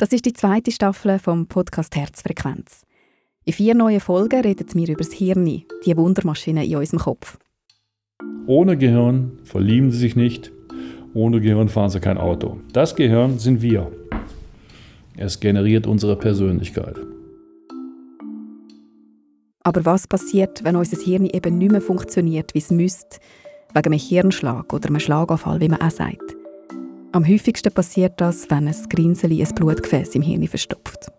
Das ist die zweite Staffel vom Podcast Herzfrequenz. In vier neuen Folgen reden wir über das Hirn, die Wundermaschine in unserem Kopf. Ohne Gehirn verlieben Sie sich nicht, ohne Gehirn fahren Sie kein Auto. Das Gehirn sind wir. Es generiert unsere Persönlichkeit. Aber was passiert, wenn unser Hirn eben nicht mehr funktioniert, wie es müsste, wegen einem Hirnschlag oder einem Schlaganfall, wie man auch sagt? Am häufigsten passiert das, wenn ein Grinseli ein Blutgefäß im Hirn verstopft.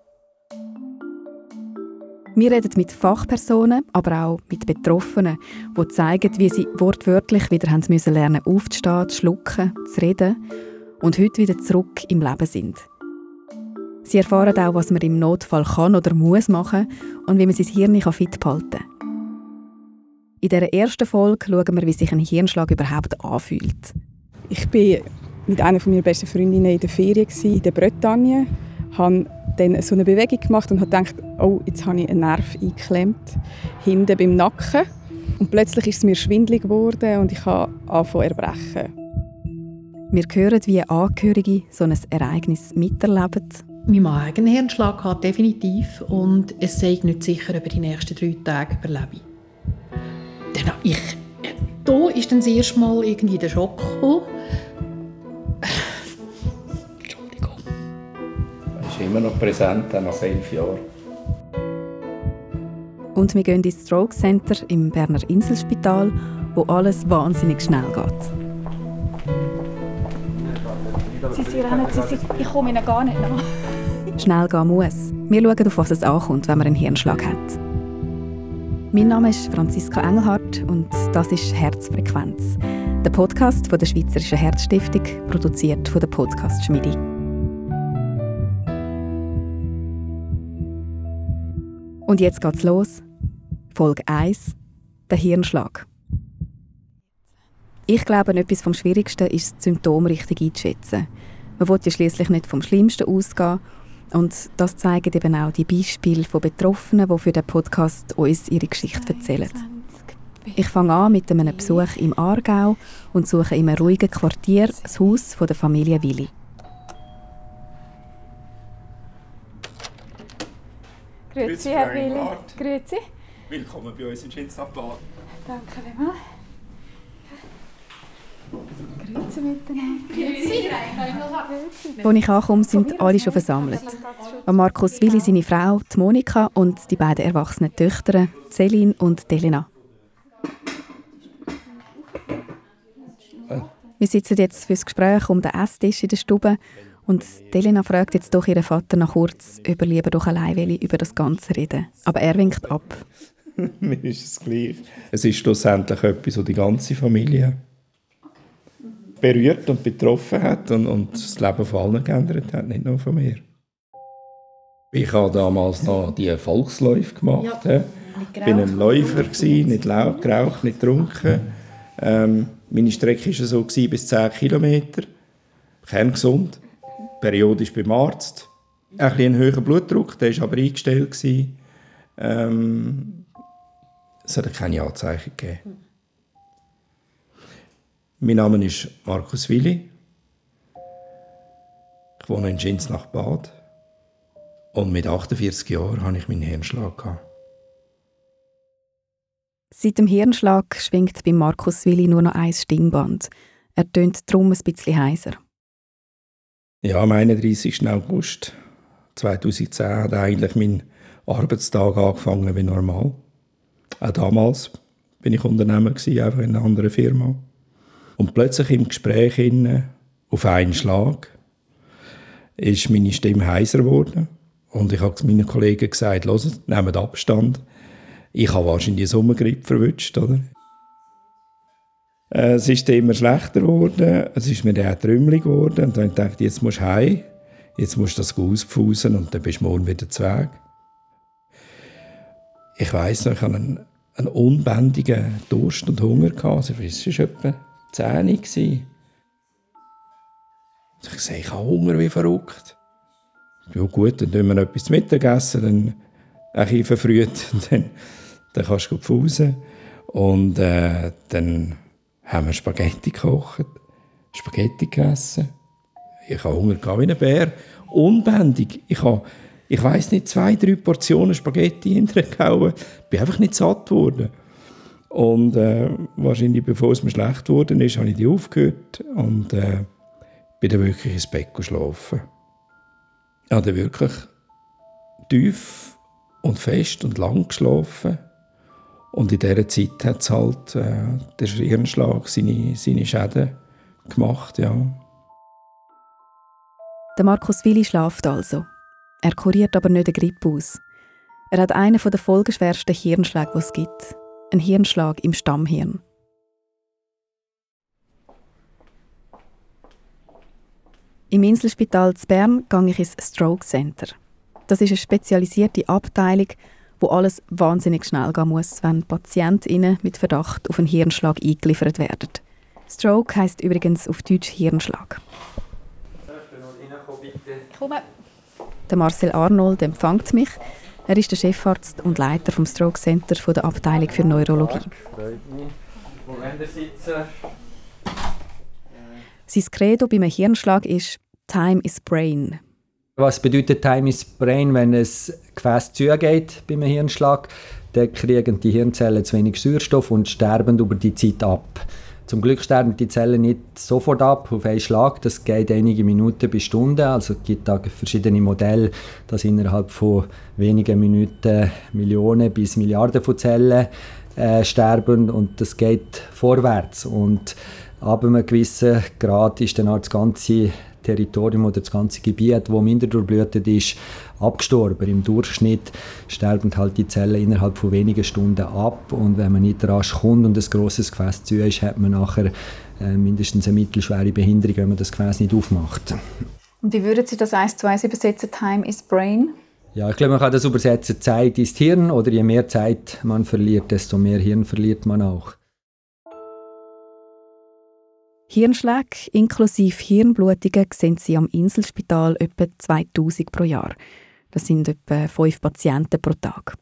Wir reden mit Fachpersonen, aber auch mit Betroffenen, die zeigen, wie sie wortwörtlich wieder haben müssen lernen aufzustehen, zu schlucken, zu reden und heute wieder zurück im Leben sind. Sie erfahren auch, was man im Notfall kann oder muss machen und wie man sein Hirn fit behalten kann. In dieser ersten Folge schauen wir, wie sich ein Hirnschlag überhaupt anfühlt. Ich bin mit einer meiner besten Freundinnen in der Ferien in der Bretagne, habe dann so eine Bewegung gemacht und habe gedacht, oh, jetzt habe ich einen Nerv eingeklemmt, hinten beim Nacken. Und plötzlich ist es mir schwindlig geworden und ich habe angefangen erbrechen. Wir hören, wie Angehörige so ein Ereignis miterleben. Mein Mann hat einen Hirnschlag gehabt, definitiv. Und es sei nicht sicher, ob er die nächsten drei Tage überlebe. Dann ich, da ist dann das erste Mal irgendwie der Schock gekommen. Immer noch präsent, auch nach elf Jahren. Und wir gehen ins Stroke Center im Berner Inselspital, wo alles wahnsinnig schnell geht. Sie, sie rennen, sie, sie, ich komme ihnen gar nicht nach. Schnell gehen muss. Wir schauen, auf was es ankommt, wenn man einen Hirnschlag hat. Mein Name ist Franziska Engelhardt und das ist Herzfrequenz, der Podcast von der Schweizerischen Herzstiftung, produziert von der Podcast Schmiede. Und jetzt geht's los. Folge 1: Der Hirnschlag. Ich glaube, etwas vom Schwierigsten ist, das Symptom richtig einzuschätzen. Man will ja schließlich nicht vom Schlimmsten ausgehen. Und das zeigen eben auch die Beispiele von Betroffenen, die für den Podcast uns ihre Geschichte erzählen. Ich fange an mit einem Besuch im Aargau und suche in einem ruhigen Quartier das Haus der Familie Willi. Grüezi, Herr Willi. Grüezi. Willkommen bei uns im Schinstabad. Danke vielmals. Grüezi miteinander. Grüezi. Als ich ankomme, sind alle schon versammelt. Markus Willi, seine Frau, die Monika und die beiden erwachsenen Töchter, Celine und Delena. Wir sitzen jetzt fürs Gespräch um den Esstisch in der Stube und Delena fragt jetzt doch ihren Vater nach kurz, ob er lieber doch allein will, über das Ganze reden. Aber er winkt ab. Mir ist es gleich. Es ist schlussendlich etwas, das die ganze Familie berührt und betroffen hat und, und das Leben von allen geändert hat, nicht nur von mir. Ich habe damals noch die Volksläufe gemacht. Ja, ich war ein Läufer, gewesen, nicht laut, geraucht, nicht getrunken. Ähm, meine Strecke war so bis 10 Kilometer. Kerngesund periodisch beim Arzt. Ein bisschen höherer Blutdruck, der war aber eingestellt. Ähm, es hat keine Anzeichen gegeben. Mein Name ist Markus Willi. Ich wohne in Schins nach Bad. Und mit 48 Jahren hatte ich meinen Hirnschlag. Gehabt. Seit dem Hirnschlag schwingt bei Markus Willi nur noch ein Stimmband. Er tönt darum ein bisschen heiser. Ja, am 31. August 2010 hat eigentlich mein Arbeitstag angefangen wie normal. Auch damals bin ich Unternehmer gewesen, einfach in einer anderen Firma. Und plötzlich im Gespräch innen, auf einen Schlag, ist meine Stimme heiser geworden. Und ich habe zu meinen Kollegen gesagt, hört, nehmt Abstand. Ich habe wahrscheinlich die Sommergrippe verwünscht, oder? Äh, es ist immer schlechter geworden, es ist mir auch trümmelig geworden und dann dachte ich, jetzt musst du heim, jetzt musst du das auspfusen und dann bist du morgen wieder zu Weg. Ich weiss noch, ich hatte einen, einen unbändigen Durst und Hunger. Gehabt. Also, es war etwa 10 Uhr. Ich sagte, ich habe Hunger wie verrückt. Ja gut, dann tun wir etwas zu Mittag essen, dann ein bisschen verfrüht, dann, dann kannst du pfusen. Und äh, dann haben wir Spaghetti gekocht, Spaghetti gegessen. Ich habe Hunger wie ein Bär. unbändig. Ich habe, ich weiß nicht, zwei, drei Portionen Spaghetti hintergehauen. Bin einfach nicht satt geworden. Und äh, wahrscheinlich bevor es mir schlecht ist, habe ich die aufgehört und äh, bin dann wirklich ins Bett geschlafen. Ich habe wirklich tief und fest und lang geschlafen. Und in dieser Zeit hat es halt äh, der Hirnschlag seine, seine Schäden gemacht, ja. Der Markus Willi schlaft also. Er kuriert aber nicht eine Grippe aus. Er hat einen der folgenschwersten Hirnschläge, die es gibt. Ein Hirnschlag im Stammhirn. Im Inselspital zu Bern gehe ich ins Stroke Center. Das ist eine spezialisierte Abteilung, wo alles wahnsinnig schnell gehen muss, wenn PatientInnen mit Verdacht auf einen Hirnschlag eingeliefert werden. Stroke heißt übrigens auf Deutsch Hirnschlag. Komme. Der Marcel Arnold empfängt mich. Er ist der Chefarzt und Leiter vom Stroke Center von der Abteilung für Neurologie. Sein Credo bei einem Hirnschlag ist «Time is Brain». Was bedeutet Time is Brain, wenn es Gefäß zugeht bei einem Hirnschlag? Dann kriegen die Hirnzellen zu wenig Sauerstoff und sterben über die Zeit ab. Zum Glück sterben die Zellen nicht sofort ab auf einen Schlag. Das geht einige Minuten bis Stunden. Also es gibt da verschiedene Modelle, dass innerhalb von wenigen Minuten Millionen bis Milliarden von Zellen äh, sterben und das geht vorwärts. Und ab einem gewissen Grad ist dann auch das ganze Territorium oder das ganze Gebiet, wo minder durchblutet ist, abgestorben. Im Durchschnitt sterben halt die Zellen innerhalb von wenigen Stunden ab und wenn man nicht rasch kommt und ein grosses Gefäß zu ist, hat man nachher äh, mindestens eine mittelschwere Behinderung, wenn man das Gefäß nicht aufmacht. Und wie würden Sie das eins zu eins übersetzen? Time is Brain? Ja, ich glaube, man kann das übersetzen, Zeit ist Hirn oder je mehr Zeit man verliert, desto mehr Hirn verliert man auch. Hirnschläge inklusive Hirnblutungen sehen Sie am Inselspital etwa 2000 pro Jahr. Das sind etwa fünf Patienten pro Tag.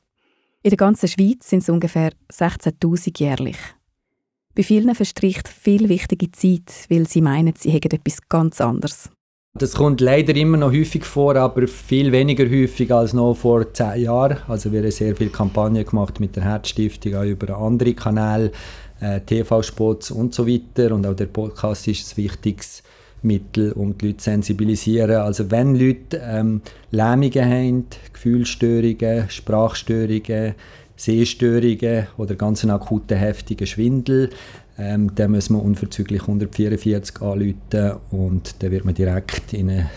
In der ganzen Schweiz sind es ungefähr 16.000 jährlich. Bei vielen verstreicht viel wichtige Zeit, weil sie meinen, sie hätten etwas ganz anderes. Das kommt leider immer noch häufig vor, aber viel weniger häufig als noch vor zehn Jahren. Also wir haben sehr viele Kampagnen gemacht mit der Herzstiftung, auch über andere Kanäle, äh, TV-Spots und so weiter. Und auch der Podcast ist ein wichtiges Mittel, um die Leute zu sensibilisieren. Also wenn Leute ähm, Lähmungen haben, Gefühlsstörungen, Sprachstörungen, Sehstörungen oder ganz einen akuten heftigen Schwindel, ähm, dann muss man unverzüglich 144 anrufen und dann wird man direkt in ein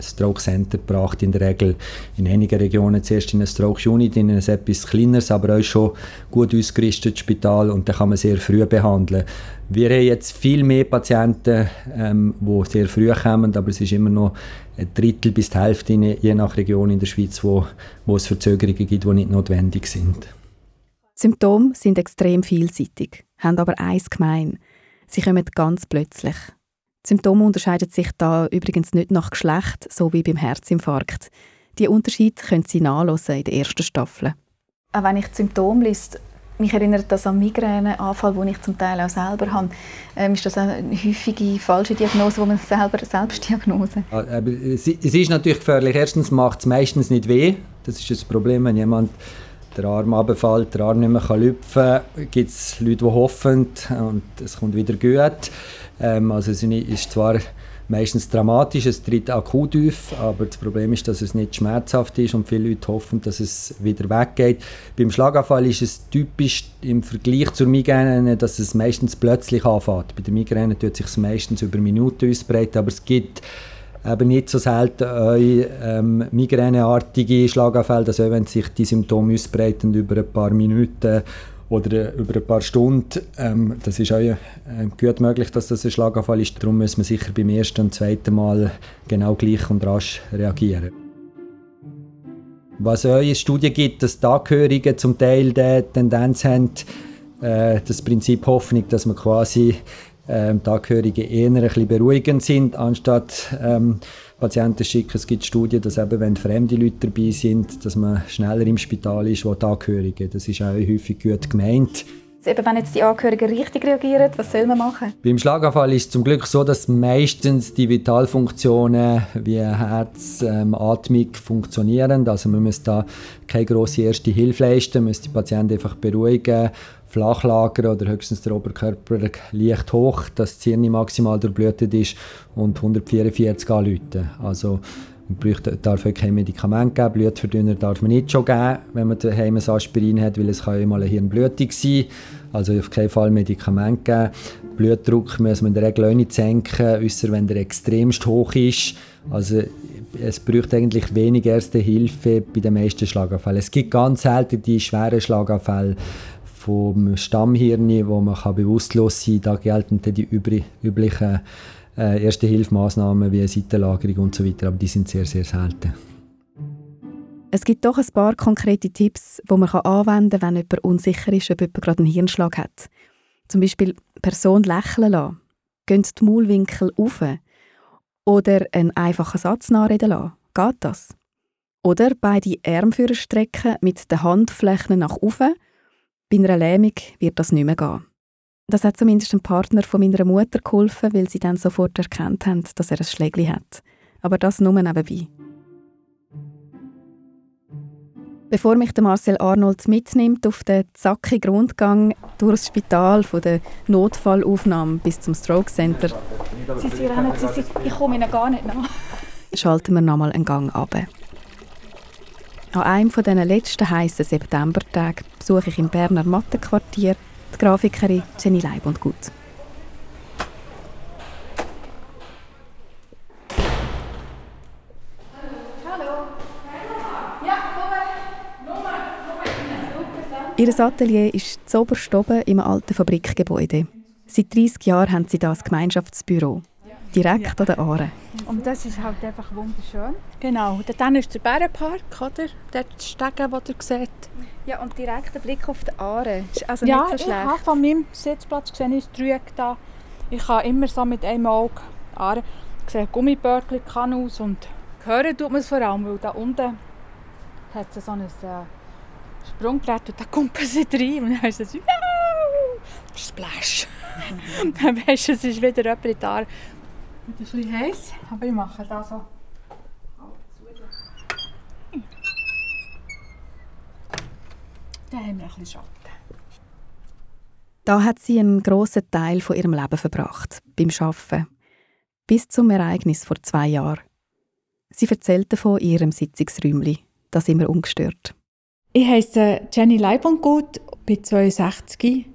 Stroke Center gebracht, in der Regel in einigen Regionen zuerst in eine Stroke Unit, in ein etwas kleineres, aber auch schon gut ausgerüstetes Spital und dann kann man sehr früh behandeln. Wir haben jetzt viel mehr Patienten, ähm, die sehr früh kommen, aber es ist immer noch ein Drittel bis die Hälfte, je nach Region in der Schweiz, wo, wo es Verzögerungen gibt, die nicht notwendig sind. Die Symptome sind extrem vielseitig, haben aber eins gemein. Sie kommen ganz plötzlich. Die Symptome unterscheiden sich da übrigens nicht nach Geschlecht, so wie beim Herzinfarkt. Die Unterschiede können Sie nachlesen in der ersten Staffel. Auch wenn ich die Symptome lese, mich erinnert das an Migräneanfall, den ich zum Teil auch selber habe. Ähm, ist das eine häufige falsche Diagnose, wo man selber Selbstdiagnose? Aber es es ist natürlich gefährlich. Erstens macht es meistens nicht weh. Das ist das Problem, wenn jemand der Arm runterfällt, der Arm nicht mehr lüpfen kann, gibt es Leute, die hoffen und es kommt wieder gut. Ähm, also es ist zwar meistens dramatisch, es tritt akut auf, aber das Problem ist, dass es nicht schmerzhaft ist und viele Leute hoffen, dass es wieder weggeht. Beim Schlaganfall ist es typisch im Vergleich zur Migräne, dass es meistens plötzlich anfängt. Bei der Migräne tut es sich meistens über Minuten ausbreiten, aber es gibt eben nicht so selten euch ähm, migräneartige Schlaganfälle, also wenn sich die Symptome ausbreiten über ein paar Minuten oder über ein paar Stunden. Ähm, das ist auch äh, gut möglich, dass das ein Schlaganfall ist. Darum muss man sicher beim ersten und zweiten Mal genau gleich und rasch reagieren. Was auch in Studien gibt, dass die Angehörigen zum Teil die Tendenz haben, äh, das Prinzip Hoffnung, dass man quasi ähm, die Angehörigen eher ein bisschen beruhigend sind, anstatt ähm, Patienten schicken. Es gibt Studien, dass eben, wenn fremde Leute dabei sind, dass man schneller im Spital ist, wo die Angehörigen. Das ist auch häufig gut gemeint. Eben, wenn jetzt die Angehörigen richtig reagieren, was soll man machen? Beim Schlaganfall ist es zum Glück so, dass meistens die Vitalfunktionen wie Herz, ähm, Atmung funktionieren. Also man muss da keine grosse erste Hilfe leisten, muss die Patienten einfach beruhigen, flach lagern oder höchstens der Oberkörper leicht hoch, dass das Hirn maximal durchblutet ist und 144 anrufen. Also man darf auch kein Medikament geben, Blutverdünner darf man nicht schon geben, wenn man daheim ein Aspirin hat, weil es kann ja mal eine Hirnblutung sein. Also auf keinen Fall Medikament geben. Blutdruck muss man in der Regel auch nicht senken, außer wenn der extremst hoch ist. Also es braucht eigentlich wenig erste Hilfe bei den meisten Schlaganfällen. Es gibt ganz selten die schweren Schlaganfälle vom Stammhirn, wo man bewusstlos sein kann. Da gelten die üblichen äh, erste Hilfemaßnahmen wie Seitenlagerung und so weiter, aber die sind sehr, sehr selten. Es gibt doch ein paar konkrete Tipps, die man anwenden kann, wenn jemand unsicher ist, ob jemand gerade einen Hirnschlag hat. Zum Beispiel Person lächeln lassen, gehen die Maulwinkel auf oder einen einfachen Satz nachreden lassen. Geht das? Oder beide Arme strecken mit den Handflächen nach oben. Bei einer Lähmung wird das nicht mehr gehen. Das hat zumindest dem Partner von meiner Mutter geholfen, weil sie dann sofort erkannt haben, dass er ein Schlägli hat. Aber das nur nebenbei. Bevor mich der Marcel Arnold mitnimmt auf den zackigen Rundgang durch das Spital von der Notfallaufnahme bis zum Stroke Center, Sie, Sie rennen, Sie, Sie, ich komme Ihnen gar nicht nach. schalten wir nochmal einen Gang ab. An einem dieser letzten heißen Septembertagen besuche ich im Berner Mattenquartier die Grafikerin Jenny Leib und Gut. Ihr Atelier ist zu oben im alten Fabrikgebäude. Seit 30 Jahren haben sie das Gemeinschaftsbüro. Direkt ja. an der Aare. Und das ist halt einfach wunderschön. Genau, dann ist der Bärenpark, oder? Dort die Stege, die ihr seht. Ja, und direkt der Blick auf die Aare. Ist also ja, nicht so schlecht. ich habe von meinem Sitzplatz gesehen, ist da. Ich habe immer so mit einem Auge Aare. Ich sehe Gummibörgel, Kanus und hören tut man es vor allem, weil da unten hat es so ein äh, Sprungbrett und da kommt sie rein und dann ist es Splash. dann weisst du, es ist wieder jemand Aare. Es ist ein bisschen heiß, aber ich mache das so. Da haben wir ein bisschen Schatten. Da hat sie einen grossen Teil von ihrem Leben verbracht, beim Arbeiten. Bis zum Ereignis vor zwei Jahren. Sie erzählt von ihrem Sitzungsräumchen, das immer ungestört. Ich heiße Jenny Leibundgut, bin 62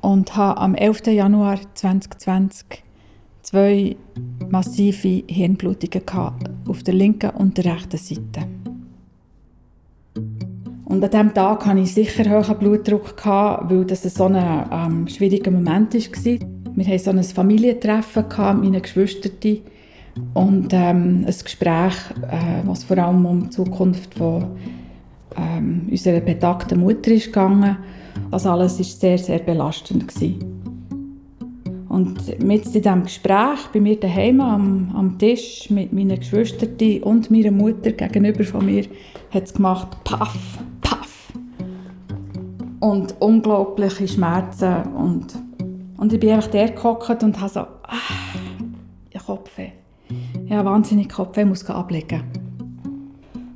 und habe am 11. Januar 2020 zwei massive Hirnblutungen auf der linken und der rechten Seite. Und an diesem Tag hatte ich sicher hohen Blutdruck, weil das so ein ähm, schwieriger Moment war. Wir hatten so ein Familientreffen mit meinen Geschwistern und ähm, ein Gespräch, äh, was vor allem um die Zukunft von ähm, unserer betagten Mutter ist gegangen. Das alles war sehr, sehr belastend. Gewesen. Und mit in diesem Gespräch bei mir daheim am, am Tisch mit meinen Geschwistern und meiner Mutter gegenüber von mir hat es gemacht Paff. Und unglaubliche Schmerzen. Und, und ich bin einfach der gehockt und habe so, ah, ich Kopfweh. Ja, wahnsinnig Kopfweh, muss ablegen.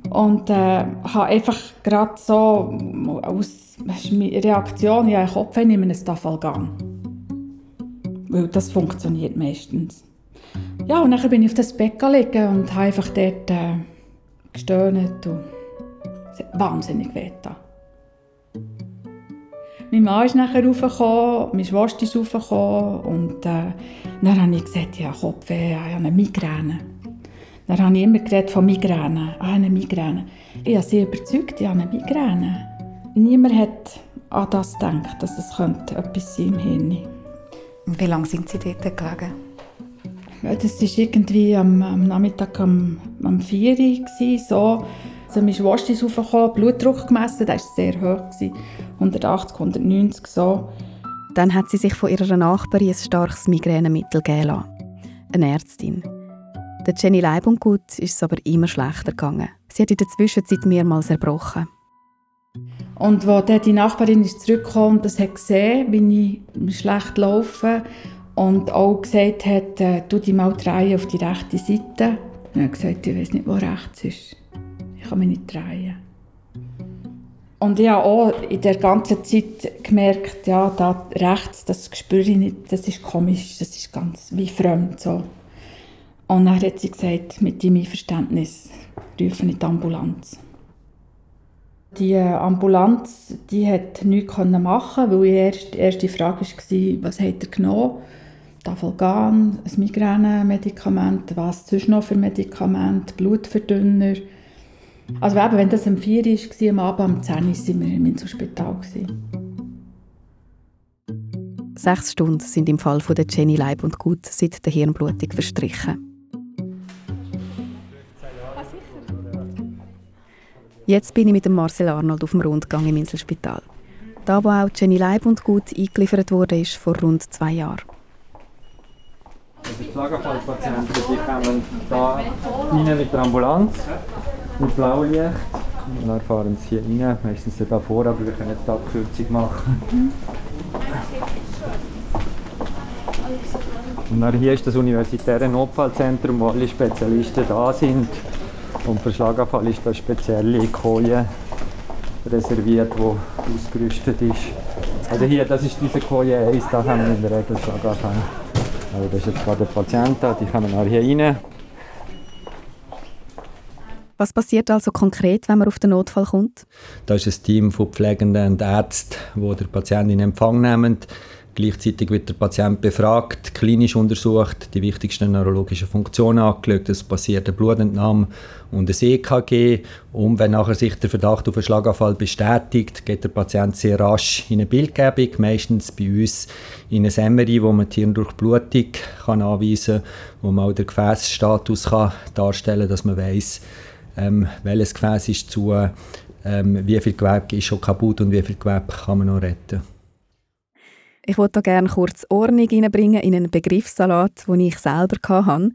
Und äh, habe einfach gerade so aus Reaktion, ja, Kopfweh, nehme einen Staffelgang weil das funktioniert meistens. Ja, und dann bin ich auf das Bett gelegen und habe einfach dort äh, gestöhnt und wahnsinnig weh Mein Mann ist nachher raufgekommen, meine Schwester ist raufgekommen und äh, dann habe ich gesagt, ja, Kopfweh, ich habe eine Migräne. Dann habe ich immer geredet von Migräne, ah, eine Migräne. Ich habe sie überzeugt, ich habe eine Migräne. Niemand hat an das gedacht, dass es könnte etwas sein im Hirn könnte. Wie lange sind Sie dort gelegen? Das war irgendwie am, am Nachmittag um, um 4 Uhr. So. Also meine Schwester ist raufgekommen, Blutdruck gemessen, der war sehr hoch. 180, 190 so. Dann hat sie sich von ihrer Nachbarin ein starkes Migränemittel geben lassen. Eine Ärztin. Der Jenny Leibundgut ist es aber immer schlechter gegangen. Sie hat in der Zwischenzeit mehrmals erbrochen. Und als dann die Nachbarin ist zurückgekommen und das hat gesehen, wie ich schlecht laufe und auch gesagt hat, äh, du die mal drehen auf die rechte Seite. Und er hat gesagt, ich weiß nicht, wo rechts ist. Ich kann mich nicht drehen. Und ich habe auch in der ganzen Zeit gemerkt, ja, da rechts, das spüre ich nicht, das ist komisch, das ist ganz wie fremd so. Und dann hat sie gesagt, mit deinem Einverständnis rufen in die Ambulanz. Die Ambulanz die hat nichts machen weil die erste, erste Frage war, was hat er genommen? Tafelgan, ein Migränemedikament, was sonst noch für Medikamente, Blutverdünner. Also eben, wenn das um 4 Uhr war, am Abend um 10 Uhr waren wir im Inselspital. Sechs Stunden sind im Fall von der Jenny Leib und Gut seit der Hirnblutung verstrichen. Jetzt bin ich mit dem Marcel Arnold auf dem Rundgang im Inselspital. Da, wo auch Jenny Leib und Gut eingeliefert wurde, ist vor rund zwei Jahren. Also die Schlaganfallpatienten die kommen da rein mit der Ambulanz, mit Blaulicht. Und dann fahren sie hier rein, meistens da vor, aber wir können jetzt die Abkürzung machen. Und dann hier ist das universitäre Notfallzentrum, wo alle Spezialisten da sind. Und für Schlaganfall ist das spezielle Koje reserviert, wo ausgerüstet ist. Also hier, das ist diese Koje 1, da haben wir in der Regel Schlaganfall. Also das ist jetzt gerade der Patient da, die kommen auch hier rein. Was passiert also konkret, wenn man auf den Notfall kommt? Da ist ein Team von Pflegenden und Ärzten, die den Patienten in Empfang nehmen. Gleichzeitig wird der Patient befragt, klinisch untersucht, die wichtigsten neurologischen Funktionen angeschaut. Es passiert eine Blutentnahme und ein EKG. Und wenn nachher sich der Verdacht auf einen Schlaganfall bestätigt, geht der Patient sehr rasch in eine Bildgebung, meistens bei uns in ein MRI, wo man die Hirndurchblutung kann anweisen kann, wo man auch den Gefäßstatus kann darstellen kann, dass man weiß, ähm, welches Gefäß ist zu, ähm, wie viel Gewebe ist schon kaputt und wie viel Gewebe kann man noch retten. Ich wollte gerne kurz Ordnung reinbringen in einen Begriffssalat, den ich selber hatte.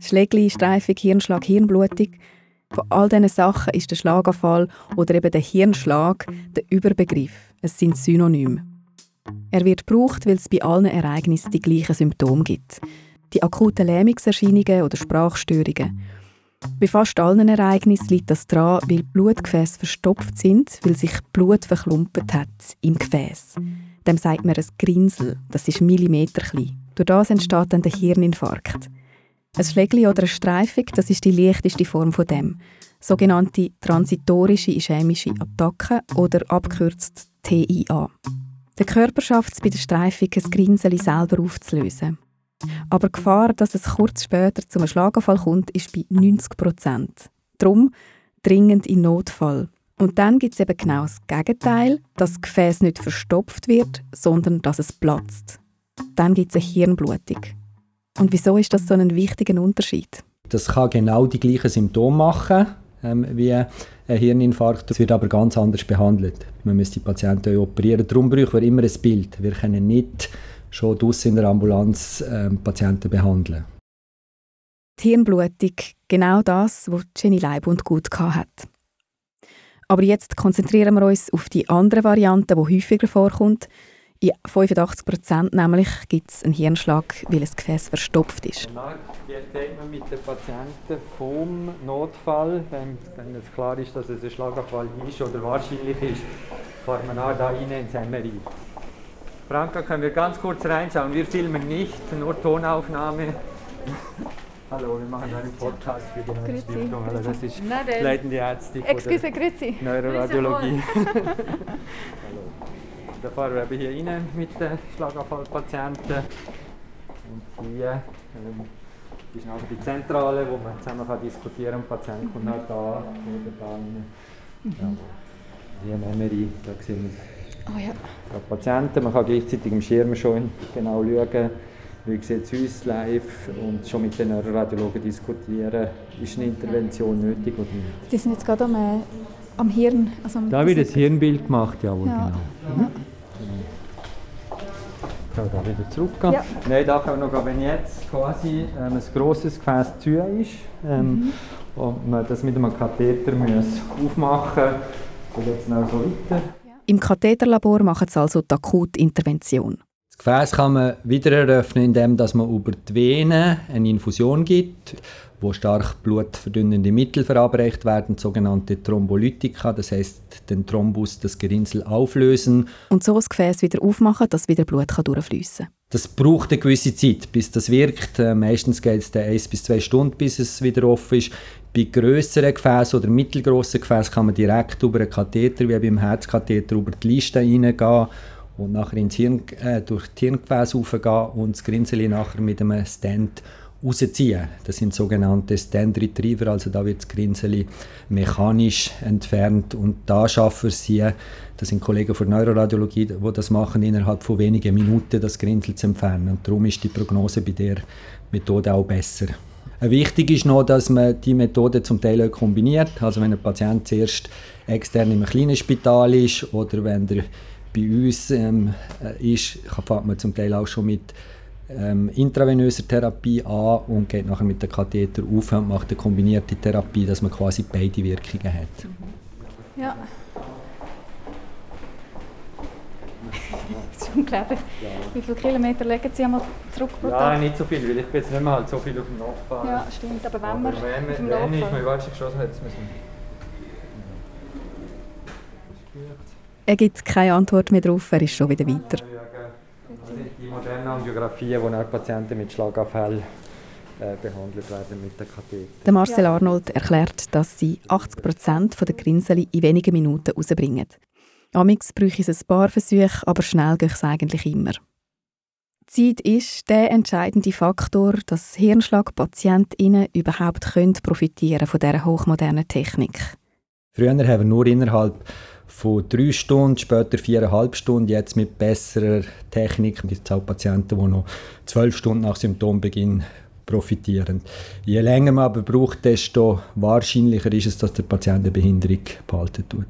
Schlägli, Streifung, Hirnschlag, Hirnblutung. Von all diesen Sachen ist der Schlaganfall oder eben der Hirnschlag der Überbegriff. Es sind Synonyme. Er wird gebraucht, weil es bei allen Ereignissen die gleichen Symptome gibt. Die akuten Lähmungserscheinungen oder Sprachstörungen. Bei fast allen Ereignissen liegt das daran, weil Blutgefäße verstopft sind, weil sich Blut verklumpert hat im Gefäß dem sagt man ein Grinsel, das ist Millimeter klein. Durch das entsteht dann der Hirninfarkt. Ein Schlägli oder eine Streifung, das ist die leichteste Form von dem. Sogenannte transitorische ischämische Attacke oder abkürzt TIA. Der Körper schafft es bei der Streifung, ein Grinseli selber aufzulösen. Aber die Gefahr, dass es kurz später zu einem Schlaganfall kommt, ist bei 90 Prozent. Darum dringend in Notfall. Und dann gibt es eben genau das Gegenteil, dass das Gefäß nicht verstopft wird, sondern dass es platzt. Dann gibt es eine Hirnblutung. Und wieso ist das so ein wichtiger Unterschied? Das kann genau die gleichen Symptome machen ähm, wie ein Hirninfarkt. Es wird aber ganz anders behandelt. Man muss die Patienten operieren. Darum brauchen wir immer ein Bild. Wir können nicht schon draussen in der Ambulanz ähm, Patienten behandeln. Die Hirnblutung, genau das, was Jenny Leibund gut hat. Aber jetzt konzentrieren wir uns auf die andere Variante, die häufiger vorkommt. In 85 Prozent nämlich gibt es einen Hirnschlag, weil ein Gefäß verstopft ist. Wie geht man mit den Patienten vom Notfall, wenn, wenn es klar ist, dass es ein Schlaganfall ist oder wahrscheinlich ist, fahren wir da rein ins MRI. Franka, können wir ganz kurz reinschauen? Wir filmen nicht, nur Tonaufnahme. Hallo, wir machen einen Podcast für die Neue Stiftung. Also das ist leitende Ärzte Excuse, grüezi. Neuroradiologie. Hallo. Da fahren wir eben hier rein mit den Schlaganfallpatienten. Und hier ähm, ist nachher die Zentrale, wo man zusammen kann diskutieren kann. Der Patient kommt auch da oder da rein. Ja. Hier im MRI, da sehen wir oh, ja. die Patienten. Man kann gleichzeitig im Schirm schon genau schauen, wie sieht es uns live und schon mit den Radiologen diskutieren, ist eine Intervention nötig oder nicht. Die sind jetzt gerade am, äh, am Hirn. Also da wird das Hirnbild gemacht, jawohl, ja. genau. Mhm. Kann da wieder zurückgehen? Ja. Nein, da können wir noch, wenn jetzt quasi ähm, ein grosses Gefäß zu ist, ähm, mhm. und man das mit einem Katheter muss aufmachen Jetzt noch so weiter. Im Katheterlabor machen sie also die Akutintervention. Das Gefäß kann man wieder eröffnen, indem man über die Vene eine Infusion gibt, wo stark blutverdünnende Mittel verabreicht werden, sogenannte Thrombolytika, das heißt den Thrombus, das Gerinnsel auflösen. Und so das Gefäß wieder aufmachen, dass wieder Blut durchfließen kann. Das braucht eine gewisse Zeit, bis das wirkt. Äh, meistens geht es eins bis zwei Stunden, bis es wieder offen ist. Bei größeren Gefäßen oder mittelgroßen Gefäßen kann man direkt über einen Katheter, wie beim Herzkatheter, über die Liste reingehen und nachher ins Hirn, äh, durch die Hirngefäße raufgehen und das Grinseli nachher mit einem Stand rausziehen. Das sind sogenannte Stand Retriever, also da wird das Grinseli mechanisch entfernt und da schaffen sie, das sind Kollegen von Neuroradiologie, die das machen, innerhalb von wenigen Minuten das Grinsel zu entfernen und darum ist die Prognose bei der Methode auch besser. Äh, wichtig ist noch, dass man die Methode zum Teil auch kombiniert. Also wenn ein Patient zuerst extern einem kleinen Spital ist oder wenn er bei uns ähm, äh, ist, fängt man zum Teil auch schon mit ähm, intravenöser Therapie an und geht nachher mit dem Katheter auf und macht eine kombinierte Therapie, dass man quasi beide Wirkungen hat. Ja. Das ist unglaublich. Wie viele Kilometer legen Sie einmal zurück pro Tag? Ja, nicht so viel, weil ich bin jetzt nicht mehr halt so viel auf dem Nachfahren. Ja, stimmt. Aber wenn man wenn, wenn, wenn ich mir weißt, geschossen hat, müssen Er gibt keine Antwort mehr drauf, er ist schon wieder weiter. Also die modernen Angiografien, wo auch Patienten mit Schlaganfall äh, behandelt werden mit der Katheter. Der Marcel Arnold erklärt, dass sie 80 Prozent der Grinseli in wenigen Minuten rausbringen. Amix bräuchte es ein paar Versuche, aber schnell geht es eigentlich immer. Zeit ist der entscheidende Faktor, dass Hirnschlagpatientinnen überhaupt profitieren von dieser hochmodernen Technik. Früher haben wir nur innerhalb von drei Stunden, später viereinhalb Stunden, jetzt mit besserer Technik. Es gibt auch Patienten, die noch zwölf Stunden nach Symptombeginn profitieren. Je länger man aber braucht, desto wahrscheinlicher ist es, dass der Patient eine Behinderung behalten tut.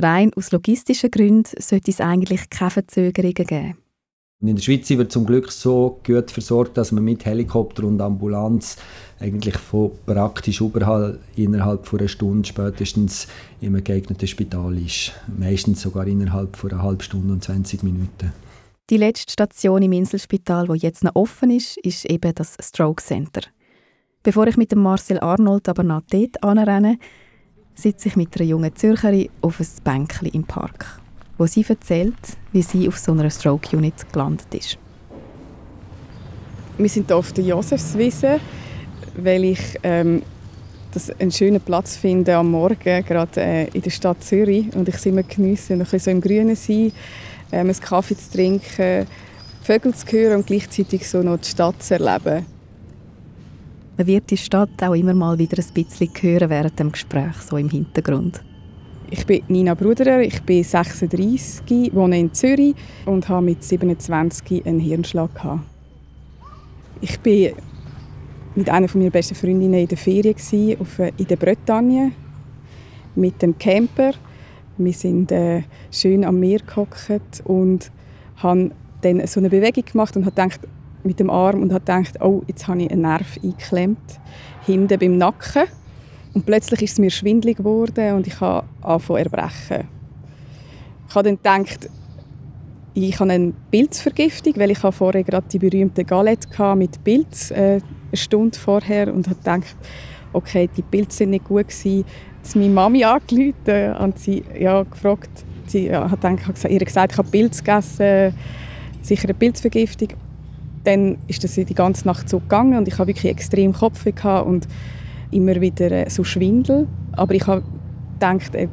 Rein aus logistischen Gründen sollte es eigentlich keine Verzögerungen geben. In der Schweiz sind wir zum Glück so gut versorgt, dass man mit Helikopter und Ambulanz eigentlich von praktisch überall innerhalb von einer Stunde spätestens einem geeigneten Spital ist. Meistens sogar innerhalb von einer halben Stunde und 20 Minuten. Die letzte Station im Inselspital, wo jetzt noch offen ist, ist eben das Stroke Center. Bevor ich mit dem Marcel Arnold aber nach dort anrenne, sitze ich mit einer jungen Zürcherin auf einem Bänkchen im Park, wo sie erzählt, wie sie auf so einer Stroke Unit gelandet ist. Wir sind hier auf der Josefswiese, weil ich ähm, das einen schönen Platz finde am Morgen, gerade äh, in der Stadt Zürich. Und ich es immer geniesse, ein bisschen so im Grünen sein, ähm, einen Kaffee zu trinken, Vögel zu hören und gleichzeitig so noch die Stadt zu erleben. Man wird die Stadt auch immer mal wieder ein bisschen hören während dem Gespräch, so im Hintergrund. Ich bin Nina Bruderer, ich bin 36, wohne in Zürich und habe mit 27 einen Hirnschlag gehabt. Ich bin mit einer meiner besten Freundinnen in der Ferien auf, in der Bretagne mit dem Camper. Wir sind äh, schön am Meer gehockt und haben dann so eine Bewegung gemacht und habe gedacht, mit dem Arm und habe gedacht, oh, jetzt habe ich einen Nerv eingeklemmt, hinten beim Nacken. Und plötzlich ist es mir schwindlig geworden und ich habe angefangen erbrechen. Ich habe dann gedacht, ich habe eine Pilzvergiftung, weil ich vorher gerade die berühmte Galette mit Pilz, äh, eine Stunde vorher, und habe gedacht, okay, die Pilze sind nicht gut gewesen. Jetzt meine Mami angerufen und sie ja, gefragt, sie ja, hat gedacht, ihr gesagt, ich habe Pilz gegessen, sicher eine Pilzvergiftung dann ist das die ganze Nacht so gegangen und ich habe wirklich extrem Kopfweh und immer wieder äh, so Schwindel. Aber ich habe gedacht, äh,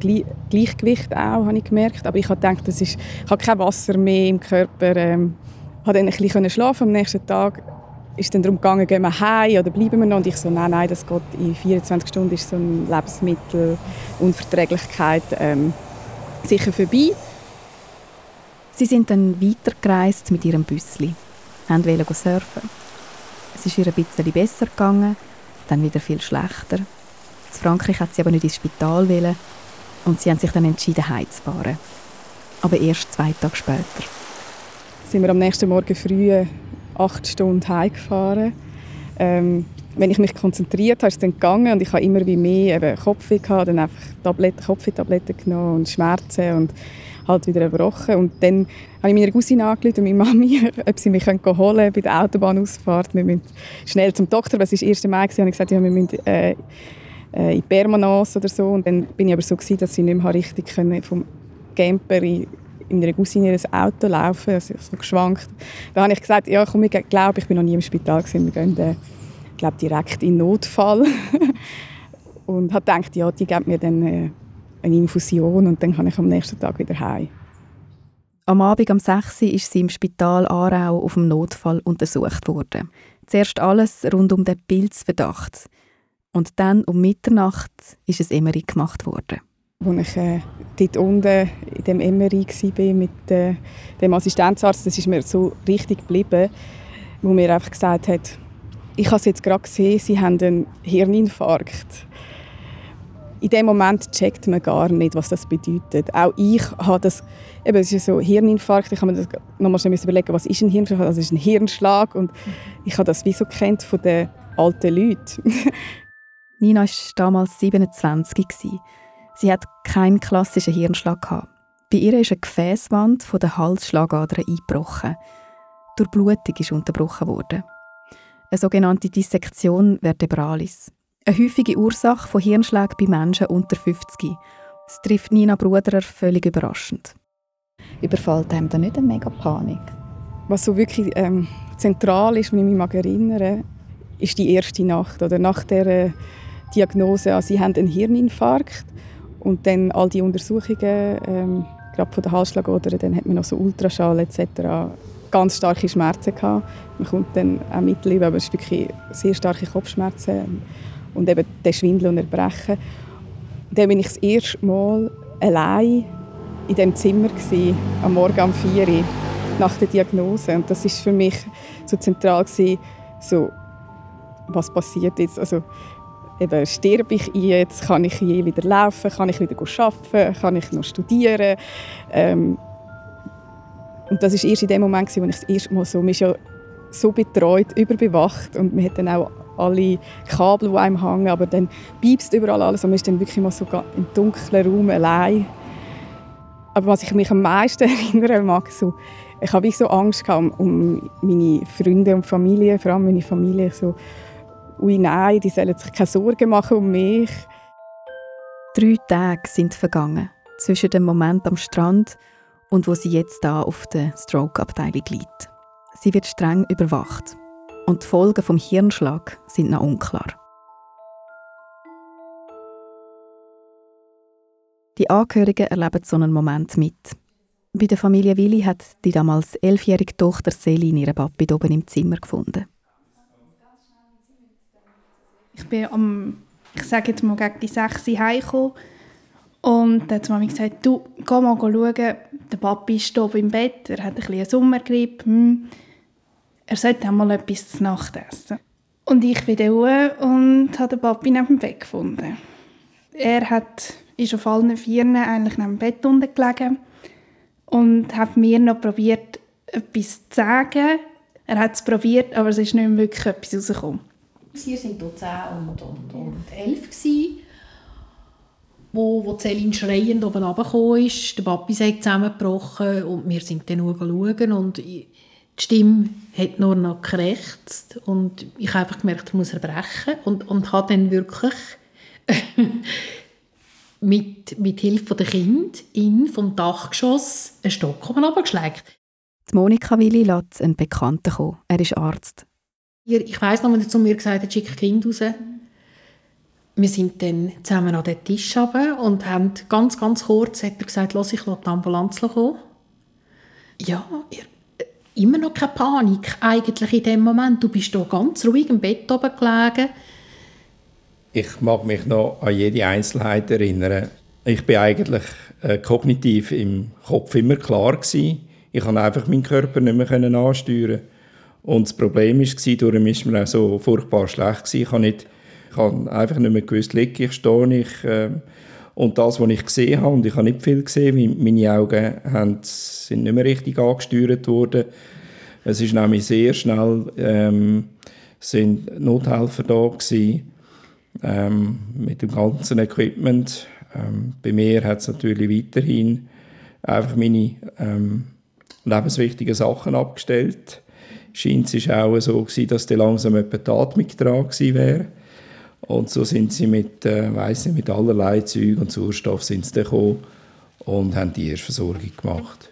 Gleichgewicht auch, habe ich gemerkt. Aber ich habe gedacht, das ist, ich habe kein Wasser mehr im Körper. Ähm, habe dann ein bisschen schlafen am nächsten Tag ist dann darum gegangen, gehen wir heim oder bleiben wir noch? Und ich so, nein, nein, das geht in 24 Stunden ist so eine Lebensmittelunverträglichkeit ähm, sicher vorbei. Sie sind dann weitergereist mit ihrem Büssli wollten surfen. Es ist ihr ein bisschen besser gegangen, dann wieder viel schlechter. In Frankreich hat sie aber nicht ins Spital wollen und sie haben sich dann entschieden, heimzufahren. Aber erst zwei Tage später. Sind wir am nächsten Morgen früh acht Stunden heimgefahren. Ähm, wenn ich mich konzentriert habe, ist es dann gegangen und ich habe immer wie mehr Kopfweh gehabt, dann einfach Tabletten, Kopfweh-Tabletten genommen und Schmerzen und halt wieder erbrochen. Und dann habe ich meiner Cousine angerufen meine Mami, ob sie mich holen können bei der Autobahnausfahrt. Wir müssen schnell zum Doktor, weil es war 1. Mai, war, habe ich gesagt, ja, wir müssen äh, äh, in Permanence oder so. Und dann bin ich aber so gewesen, dass ich nicht mehr richtig können vom Camper in, in einer Cousine in Auto laufen also ich so geschwankt. Da habe ich gesagt, ja komm, ich glaube, ich bin noch nie im Spital gewesen, wir gehen äh, glaube direkt in Notfall. und habe gedacht, ja, die geben mir dann äh, eine Infusion und dann kann ich am nächsten Tag wieder heim. Am Abend um 6 Uhr ist sie im Spital Aarau auf dem Notfall untersucht worden. Zuerst alles rund um den Pilzverdacht. Und dann um Mitternacht ist es Emery gemacht worden. Als ich äh, dort unten in dem Emery war mit äh, dem Assistenzarzt, das ist mir so richtig geblieben, wo mir einfach gesagt hat, ich habe es jetzt gerade gesehen, Sie haben einen Hirninfarkt in dem Moment checkt man gar nicht, was das bedeutet. Auch ich habe das, eben, es ist so Hirninfarkt, ich habe mir das nochmal schnell überlegen, was ist ein Hirninfarkt, das ist ein Hirnschlag und ich habe das wie so kennt von den alten Leuten. Nina war damals 27. Sie hat keinen klassischen Hirnschlag. Bei ihr ist eine Gefäßwand von der Halsschlagader eingebrochen. Durch Blutung ist unterbrochen worden. Eine sogenannte Dissektion vertebralis. Eine häufige Ursache von Hirnschlägen bei Menschen unter 50. Das trifft Nina Bruderer völlig überraschend. Überfällt einem da nicht eine mega Panik? Was so wirklich ähm, zentral ist, wenn ich mich erinnere, ist die erste Nacht oder nach der äh, Diagnose. Also, sie haben einen Hirninfarkt und dann all die Untersuchungen, ähm, gerade von der Halsschlagader, dann hat man noch so Ultraschall etc. Ganz starke Schmerzen gehabt. Man kommt dann auch Mittel, aber es ist wirklich sehr starke Kopfschmerzen und eben den Schwindel und Erbrechen. Dann bin ich das erste Mal allein in dem Zimmer gewesen, am Morgen um 4 Uhr nach der Diagnose. Und das ist für mich so zentral gewesen, so was passiert jetzt? Also eben sterbe ich jetzt? Kann ich je wieder laufen? Kann ich wieder arbeiten? Kann ich noch studieren? Ähm, und das ist erst in dem Moment wo ich das erste Mal so mich ja so betreut überbewacht und man hat dann auch alle Kabel, die einem hängen, aber dann piepst überall alles und man ist dann wirklich mal so im dunklen Raum allein. Aber was ich mich am meisten erinnern mag, so, ich habe so Angst gehabt um meine Freunde und Familie, vor allem meine Familie, so, ui nein, die sollen sich keine Sorgen machen um mich. Drei Tage sind vergangen zwischen dem Moment am Strand und wo sie jetzt da auf der Stroke-Abteilung liegt. Sie wird streng überwacht und die Folgen vom Hirnschlag sind noch unklar. Die Angehörigen erleben so einen Moment mit. Bei der Familie Willi hat die damals elfjährige Tochter Selin ihren Papi oben im Zimmer gefunden. Ich bin am, ich sage jetzt mal gegen die 6 Uhr heimgekommen und dann hat Mami gesagt, du, geh mal schauen, der Papi ist oben im Bett, er hat ein bisschen Sommergrippe. Hm er sollte einmal etwas zu Nacht essen. Und ich bin da und habe den Papi neben dem Bett gefunden. Er hat, ist auf allen Vieren eigentlich neben dem Bett unten gelegen und hat mir noch probiert, etwas zu sagen. Er hat es probiert, aber es ist nicht wirklich etwas rausgekommen. Wir waren hier 10 und, und, und 11, gewesen, wo, wo Celine schreiend oben runtergekommen ist. Der Papi ist zusammengebrochen und wir sind dann schauen und ich, die Stimme hat nur noch gekrächzt und ich habe einfach gemerkt, ich muss erbrechen und, und habe dann wirklich mit, mit Hilfe der Kind in vom Dachgeschoss einen Stock runtergeschlagen. Die Monika Willi lässt einen Bekannten kommen. Er ist Arzt. Ich weiss noch, wenn er zu mir gesagt hat, schick Kind raus. Wir sind dann zusammen an den Tisch und haben ganz, ganz kurz hat er gesagt, Los, ich lasse die Ambulanz kommen. Ja, immer noch keine Panik eigentlich in dem Moment. Du bist da ganz ruhig im Bett oben gelegen. Ich mag mich noch an jede Einzelheit erinnern. Ich bin eigentlich äh, kognitiv im Kopf immer klar gewesen. Ich konnte einfach meinen Körper nicht mehr ansteuern. Und das Problem war, darum war mir auch so furchtbar schlecht. Gewesen. Ich habe, nicht, ich habe einfach nicht mehr gewusst, liege ich, stehe ich. Äh, und das, was ich gesehen habe, und ich habe nicht viel gesehen, meine Augen haben, sind nicht mehr richtig angesteuert worden. Es ist nämlich sehr schnell ähm, sind Nothelfer da gewesen, ähm, mit dem ganzen Equipment. Ähm, bei mir hat es natürlich weiterhin einfach meine ähm, lebenswichtigen Sachen abgestellt. Scheint es auch so gewesen, dass dann langsam etwa die Atmung dran gewesen wäre. Und so sind sie mit, äh, weiss nicht, mit allerlei Zeug und Sauerstoff sind sie gekommen und haben die Erstversorgung gemacht.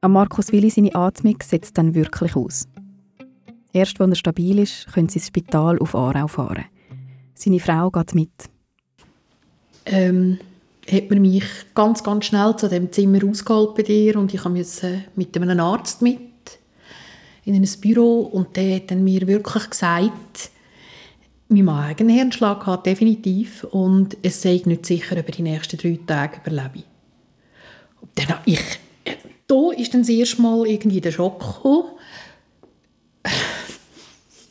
Am Markus Willi seine Atmung setzt dann wirklich aus. Erst wenn er stabil ist, können sie ins Spital auf Aarau fahren. Seine Frau geht mit. Ähm, hat man mich ganz, ganz schnell zu dem Zimmer ausgeholt bei dir und ich musste mit einem Arzt mit in ein Büro und der hat dann mir wirklich gesagt, mein Mann hat einen Hirnschlag hat, definitiv und es sei nicht sicher, ob er die nächsten drei Tage überlebe. Und dann ich, da ist dann das erste Mal irgendwie der Schock gekommen.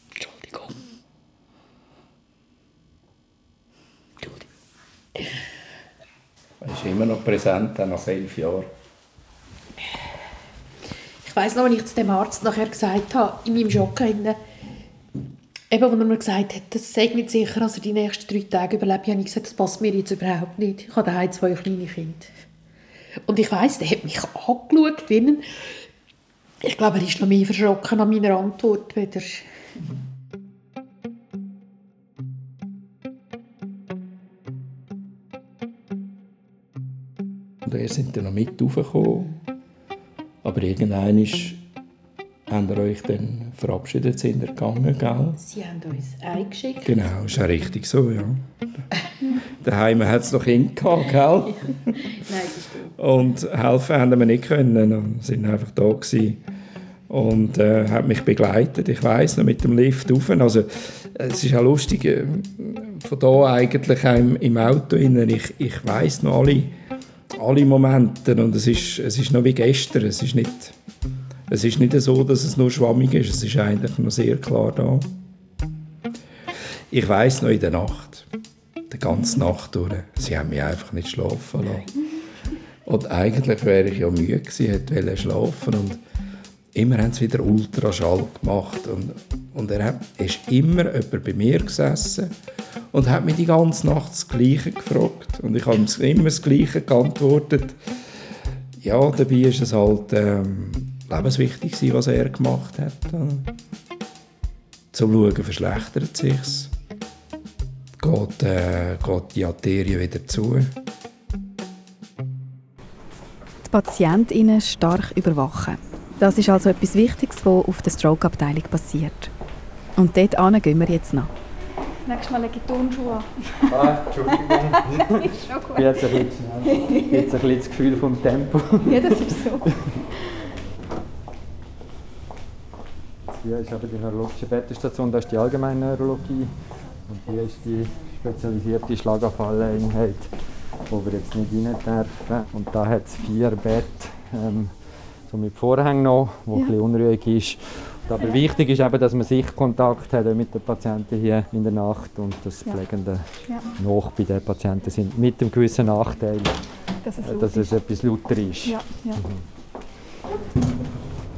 Entschuldigung. Entschuldigung. Er ist immer noch präsent, auch nach elf Jahren. Ich weiß noch, wenn ich zu dem Arzt nachher gesagt habe, in meinem Schock, eben, als er mir gesagt hat, das sei nicht sicher, dass er die nächsten drei Tage überlebt, habe ich gesagt, das passt mir jetzt überhaupt nicht. Ich habe daheim zwei kleine Kinder. Und ich weiß, der hat mich angeschaut, wie ich glaube, er ist noch mehr verschrocken an meiner Antwort, weder Und ihr sind dann noch mit raufgekommen. Aber irgendwann ist, habt ihr euch dann verabschiedet, sind ihr gegangen, gell? Sie haben uns eingeschickt. Genau, ist ja richtig so, ja. Daheim hat es noch Kinder gehabt, gell? Nein, das. Und helfen haben wir nicht können und sind einfach da gewesen und äh, hat mich begleitet. Ich weiß noch mit dem Lift rauf. Also es ist auch lustig äh, von da eigentlich im, im Auto innen. Ich, ich weiß noch alle, alle Momente und es ist, es ist noch wie gestern. Es ist nicht, es ist nicht so, dass es nur schwammig ist. Es ist eigentlich noch sehr klar da. Ich weiß noch in der Nacht, die ganze Nacht durch. Sie haben mich einfach nicht schlafen lassen. Und eigentlich wäre ich ja müde gewesen, hätte schlafen und immer haben sie wieder Ultraschall gemacht und, und er hat, ist immer jemand bei mir gesessen und hat mich die ganze Nacht das Gleiche gefragt und ich habe immer das Gleiche geantwortet. Ja, dabei ist es halt ähm, lebenswichtig gewesen, was er gemacht hat. Zum Schauen verschlechtert es sich. Geht, äh, geht die Arterie wieder zu. Die Patientinnen stark überwachen. Das ist also etwas Wichtiges, was auf der Stroke-Abteilung passiert. Und dort gehen wir jetzt noch. Nächstes Mal lege ich Turnschuhe an. Ah, Entschuldigung. ist schon gut. Ich habe jetzt ein bisschen, jetzt ein bisschen das Gefühl vom Tempo. Ja, das ist so. Hier ist aber die neurologische Bettenstation, das ist die allgemeine Neurologie. Und hier ist die spezialisierte Schlaganfalleinheit, wo wir jetzt nicht rein dürfen. Und da hat es vier Bett, ähm, so mit Vorhängen noch, wo ja. ein bisschen unruhig ist. Aber wichtig ist eben, dass man Sichtkontakt hat mit den Patienten hier in der Nacht und das ja. Pflegende ja. noch bei den Patienten sind, mit einem gewissen Nachteil, dass es, dass es etwas lauter ist. Ja, ja. Mhm.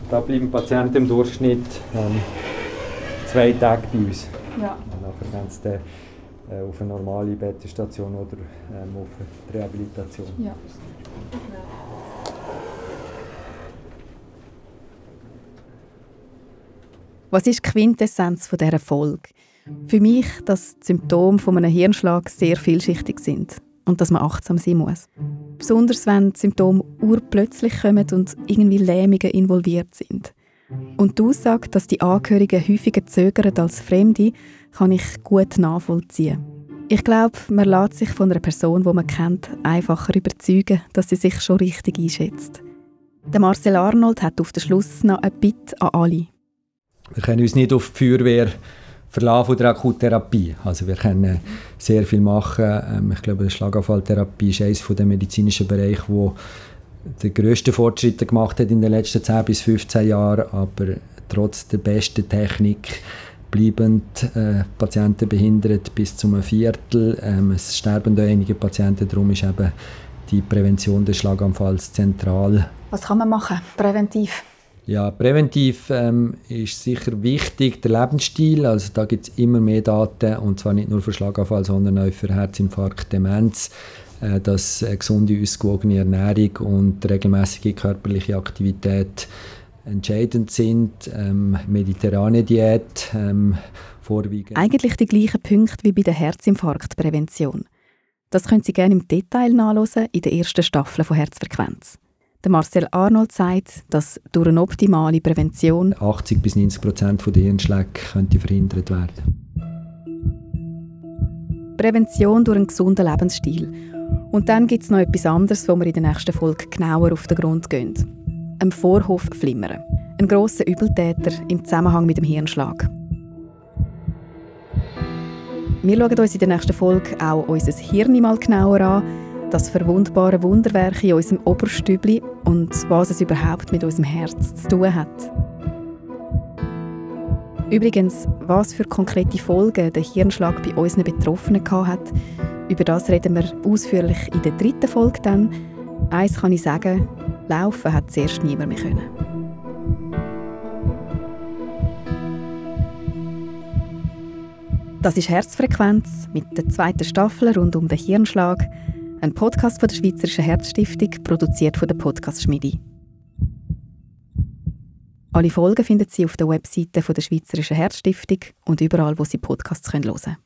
Da bleiben Patienten im Durchschnitt ähm, zwei Tage bei uns. Ja. Und nachher gehen sie dann, äh, auf eine normale Bettenstation oder ähm, auf eine Rehabilitation. Ja. Was ist die Quintessenz von dieser Folge? Für mich, dass die Symptome von einem Hirnschlag sehr vielschichtig sind und dass man achtsam sein muss. Besonders wenn die Symptome urplötzlich kommen und irgendwie Lähmungen involviert sind. Und die Aussage, dass die Angehörigen häufiger zögern als Fremde, kann ich gut nachvollziehen. Ich glaube, man lässt sich von einer Person, die man kennt, einfacher überzeugen, dass sie sich schon richtig einschätzt. Der Marcel Arnold hat auf den Schluss noch ein Bitte an alle. Wir können uns nicht auf die Feuerwehr von der Akuttherapie. Also wir können sehr viel machen. Ähm, ich glaube, die Schlaganfalltherapie ist eines der medizinischen Bereiche, wo die grössten Fortschritte gemacht hat in den letzten 10 bis 15 Jahren, aber trotz der besten Technik bleiben äh, Patienten behindert bis zu einem Viertel. Ähm, es sterben da einige Patienten, darum ist eben die Prävention des Schlaganfalls zentral. Was kann man machen, präventiv? Ja, präventiv ähm, ist sicher wichtig der Lebensstil. Also da gibt es immer mehr Daten und zwar nicht nur für Schlaganfall, sondern auch für Herzinfarkt, Demenz, äh, dass äh, gesunde, ausgewogene Ernährung und regelmäßige körperliche Aktivität entscheidend sind. Ähm, mediterrane Diät ähm, vorwiegend. Eigentlich die gleichen Punkte wie bei der Herzinfarktprävention. Das können Sie gerne im Detail nachlesen in der ersten Staffel von Herzfrequenz. Der Marcel Arnold sagt, dass durch eine optimale Prävention 80 bis 90 Prozent der Hirnschläge könnte verhindert werden. Prävention durch einen gesunden Lebensstil. Und dann gibt es noch etwas anderes, wo wir in der nächsten Folge genauer auf den Grund gehen. Ein Vorhof flimmern. Ein grosser Übeltäter im Zusammenhang mit dem Hirnschlag. Wir schauen uns in der nächsten Folge auch unser Hirn mal genauer an das verwundbare Wunderwerk in unserem Oberstübli und was es überhaupt mit unserem Herz zu tun hat. Übrigens, was für konkrete Folgen der Hirnschlag bei unseren Betroffenen hat, über das reden wir ausführlich in der dritten Folge dann. Eins kann ich sagen, laufen hat zuerst niemand mehr können. Das ist Herzfrequenz mit der zweiten Staffel rund um den Hirnschlag. Ein Podcast von der Schweizerischen Herzstiftung, produziert von der Podcast Schmiedi. Alle Folgen finden Sie auf der Webseite von der Schweizerischen Herzstiftung und überall, wo Sie Podcasts hören können.